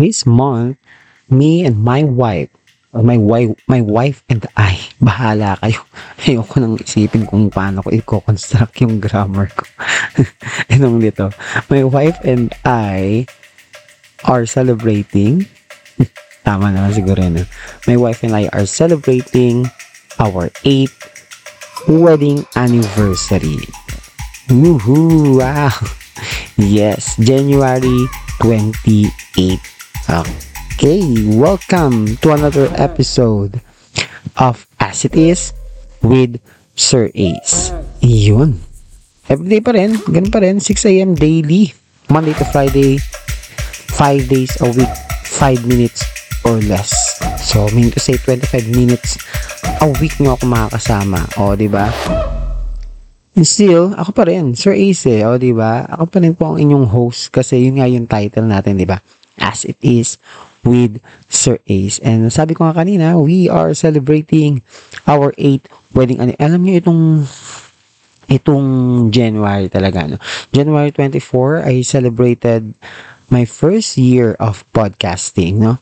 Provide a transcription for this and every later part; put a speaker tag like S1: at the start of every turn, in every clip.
S1: this month, me and my wife, or my wife, my wife and I, bahala kayo. Ayoko nang isipin kung paano ko i-construct yung grammar ko. Anong dito? My wife and I are celebrating Tama naman siguro yun. My wife and I are celebrating our 8th wedding anniversary. Woohoo! Wow! Yes, January 28. Okay, welcome to another episode of As It Is with Sir Ace. Yun. Everyday pa rin, ganun pa rin, 6 a.m. daily, Monday to Friday, 5 days a week, 5 minutes or less. So, mean to say 25 minutes a week nyo ako makakasama. O, di ba? And still, ako pa rin, Sir Ace eh. O, di ba? Ako pa rin po ang inyong host kasi yun nga yung title natin, di ba? As it is with Sir Ace. And sabi ko nga kanina, we are celebrating our 8th wedding. Ano, alam niyo itong itong January talaga. No? January 24, I celebrated my first year of podcasting. No?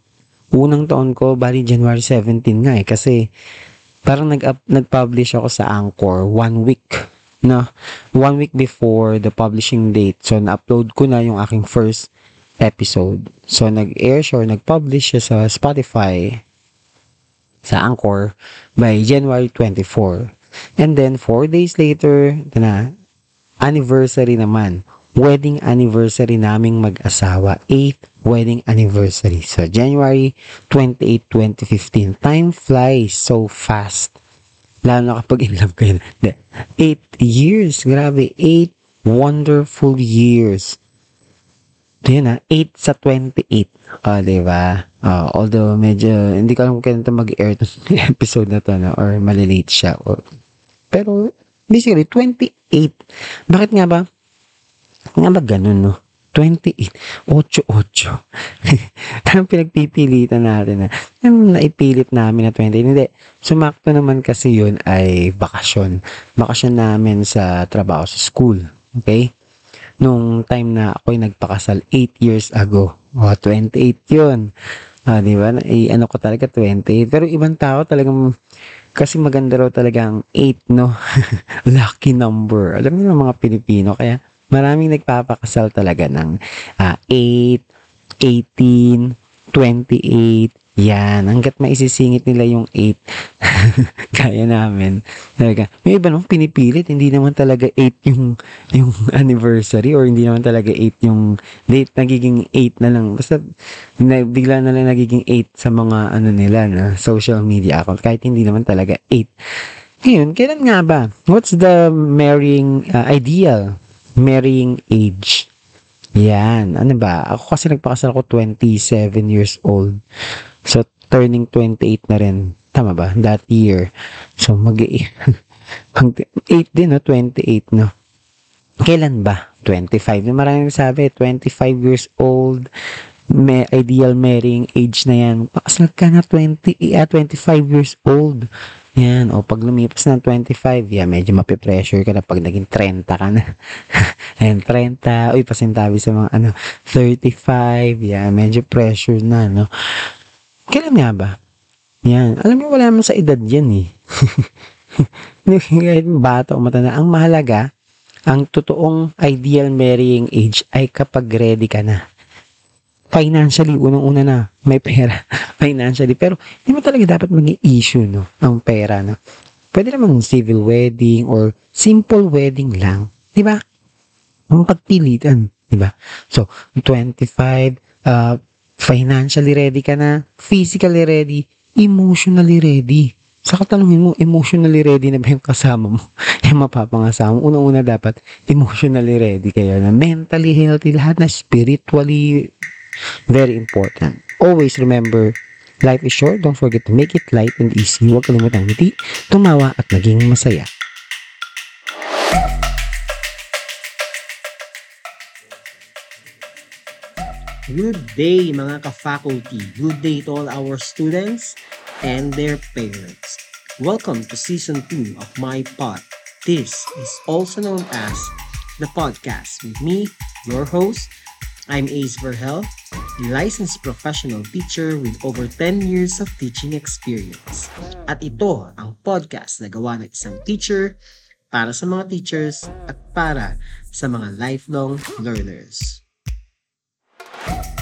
S1: unang taon ko, bali January 17 nga eh, kasi parang nag nag-publish ako sa Anchor one week no one week before the publishing date so na-upload ko na yung aking first episode so nag-air siya or nag-publish siya sa Spotify sa Anchor by January 24 and then 4 days later na anniversary naman wedding anniversary naming mag-asawa. 8th wedding anniversary. So, January 28, 2015. Time flies so fast. Lalo na kapag in love kayo. 8 years. Grabe. 8 wonderful years. Yun ha. 8 sa 28. O, oh, diba? Uh, although, medyo, hindi ko alam kung kailan ito mag-air itong episode na to, no? or malilate siya. Or, pero, basically, 28. Bakit nga ba? Nga ba ganun, no? 28. 8-8. Ang pinagpipilitan natin na. Yung naipilit namin na 20. Hindi. Sumakto naman kasi yun ay bakasyon. Bakasyon namin sa trabaho sa school. Okay? Nung time na ako'y nagpakasal 8 years ago. O, 28 yun. Ah, di ba? I, ano ko talaga 28. Pero ibang tao talagang kasi maganda raw talaga ang 8, no? Lucky number. Alam niyo mga Pilipino. Kaya maraming nagpapakasal talaga ng uh, 8, 18, 28, yan. Hanggat maisisingit nila yung 8. Kaya namin. Talaga. May iba nung pinipilit. Hindi naman talaga 8 yung, yung anniversary or hindi naman talaga 8 yung date. Nagiging 8 na lang. Basta na, bigla na lang nagiging 8 sa mga ano nila na social media account. Kahit hindi naman talaga 8. Ngayon, kailan nga ba? What's the marrying uh, ideal marrying age. Yan. Ano ba? Ako kasi nagpakasal ako 27 years old. So, turning 28 na rin. Tama ba? That year. So, mag 8 din, no? 28, no? Kailan ba? 25. Maraming sabi, 25 years old, may ideal marrying age na yan. Pakasal ka na 20, uh, 25 years old. Yan, o pag lumipas ng 25, yan, medyo mapipressure ka na pag naging 30 ka na. Ayan, 30, uy, pasintabi sa mga, ano, 35, yan, medyo pressure na, no? Kailan nga ba? Yan, alam mo, wala naman sa edad yan, eh. Kahit bata o matanda, ang mahalaga, ang totoong ideal marrying age ay kapag ready ka na financially, unang-una na, may pera, financially. Pero, hindi mo talaga dapat maging issue, no, ang pera, no. Pwede naman civil wedding or simple wedding lang. Di ba? Ang pagpilitan. Di ba? So, 25, uh, financially ready ka na, physically ready, emotionally ready. Sa katanungin mo, emotionally ready na ba yung kasama mo? yung mapapangasama mo? Unang-una dapat, emotionally ready kayo na mentally healthy, lahat na spiritually Very important. Always remember, life is short. Don't forget to make it light and easy. Huwag kalimutang ngiti, tumawa at naging masaya.
S2: Good day mga ka-faculty. Good day to all our students and their parents. Welcome to Season 2 of my pod. This is also known as the podcast with me, your host. I'm Ace Verhel, licensed professional teacher with over 10 years of teaching experience. At ito ang podcast na gawa ng isang teacher para sa mga teachers at para sa mga lifelong learners. Woo!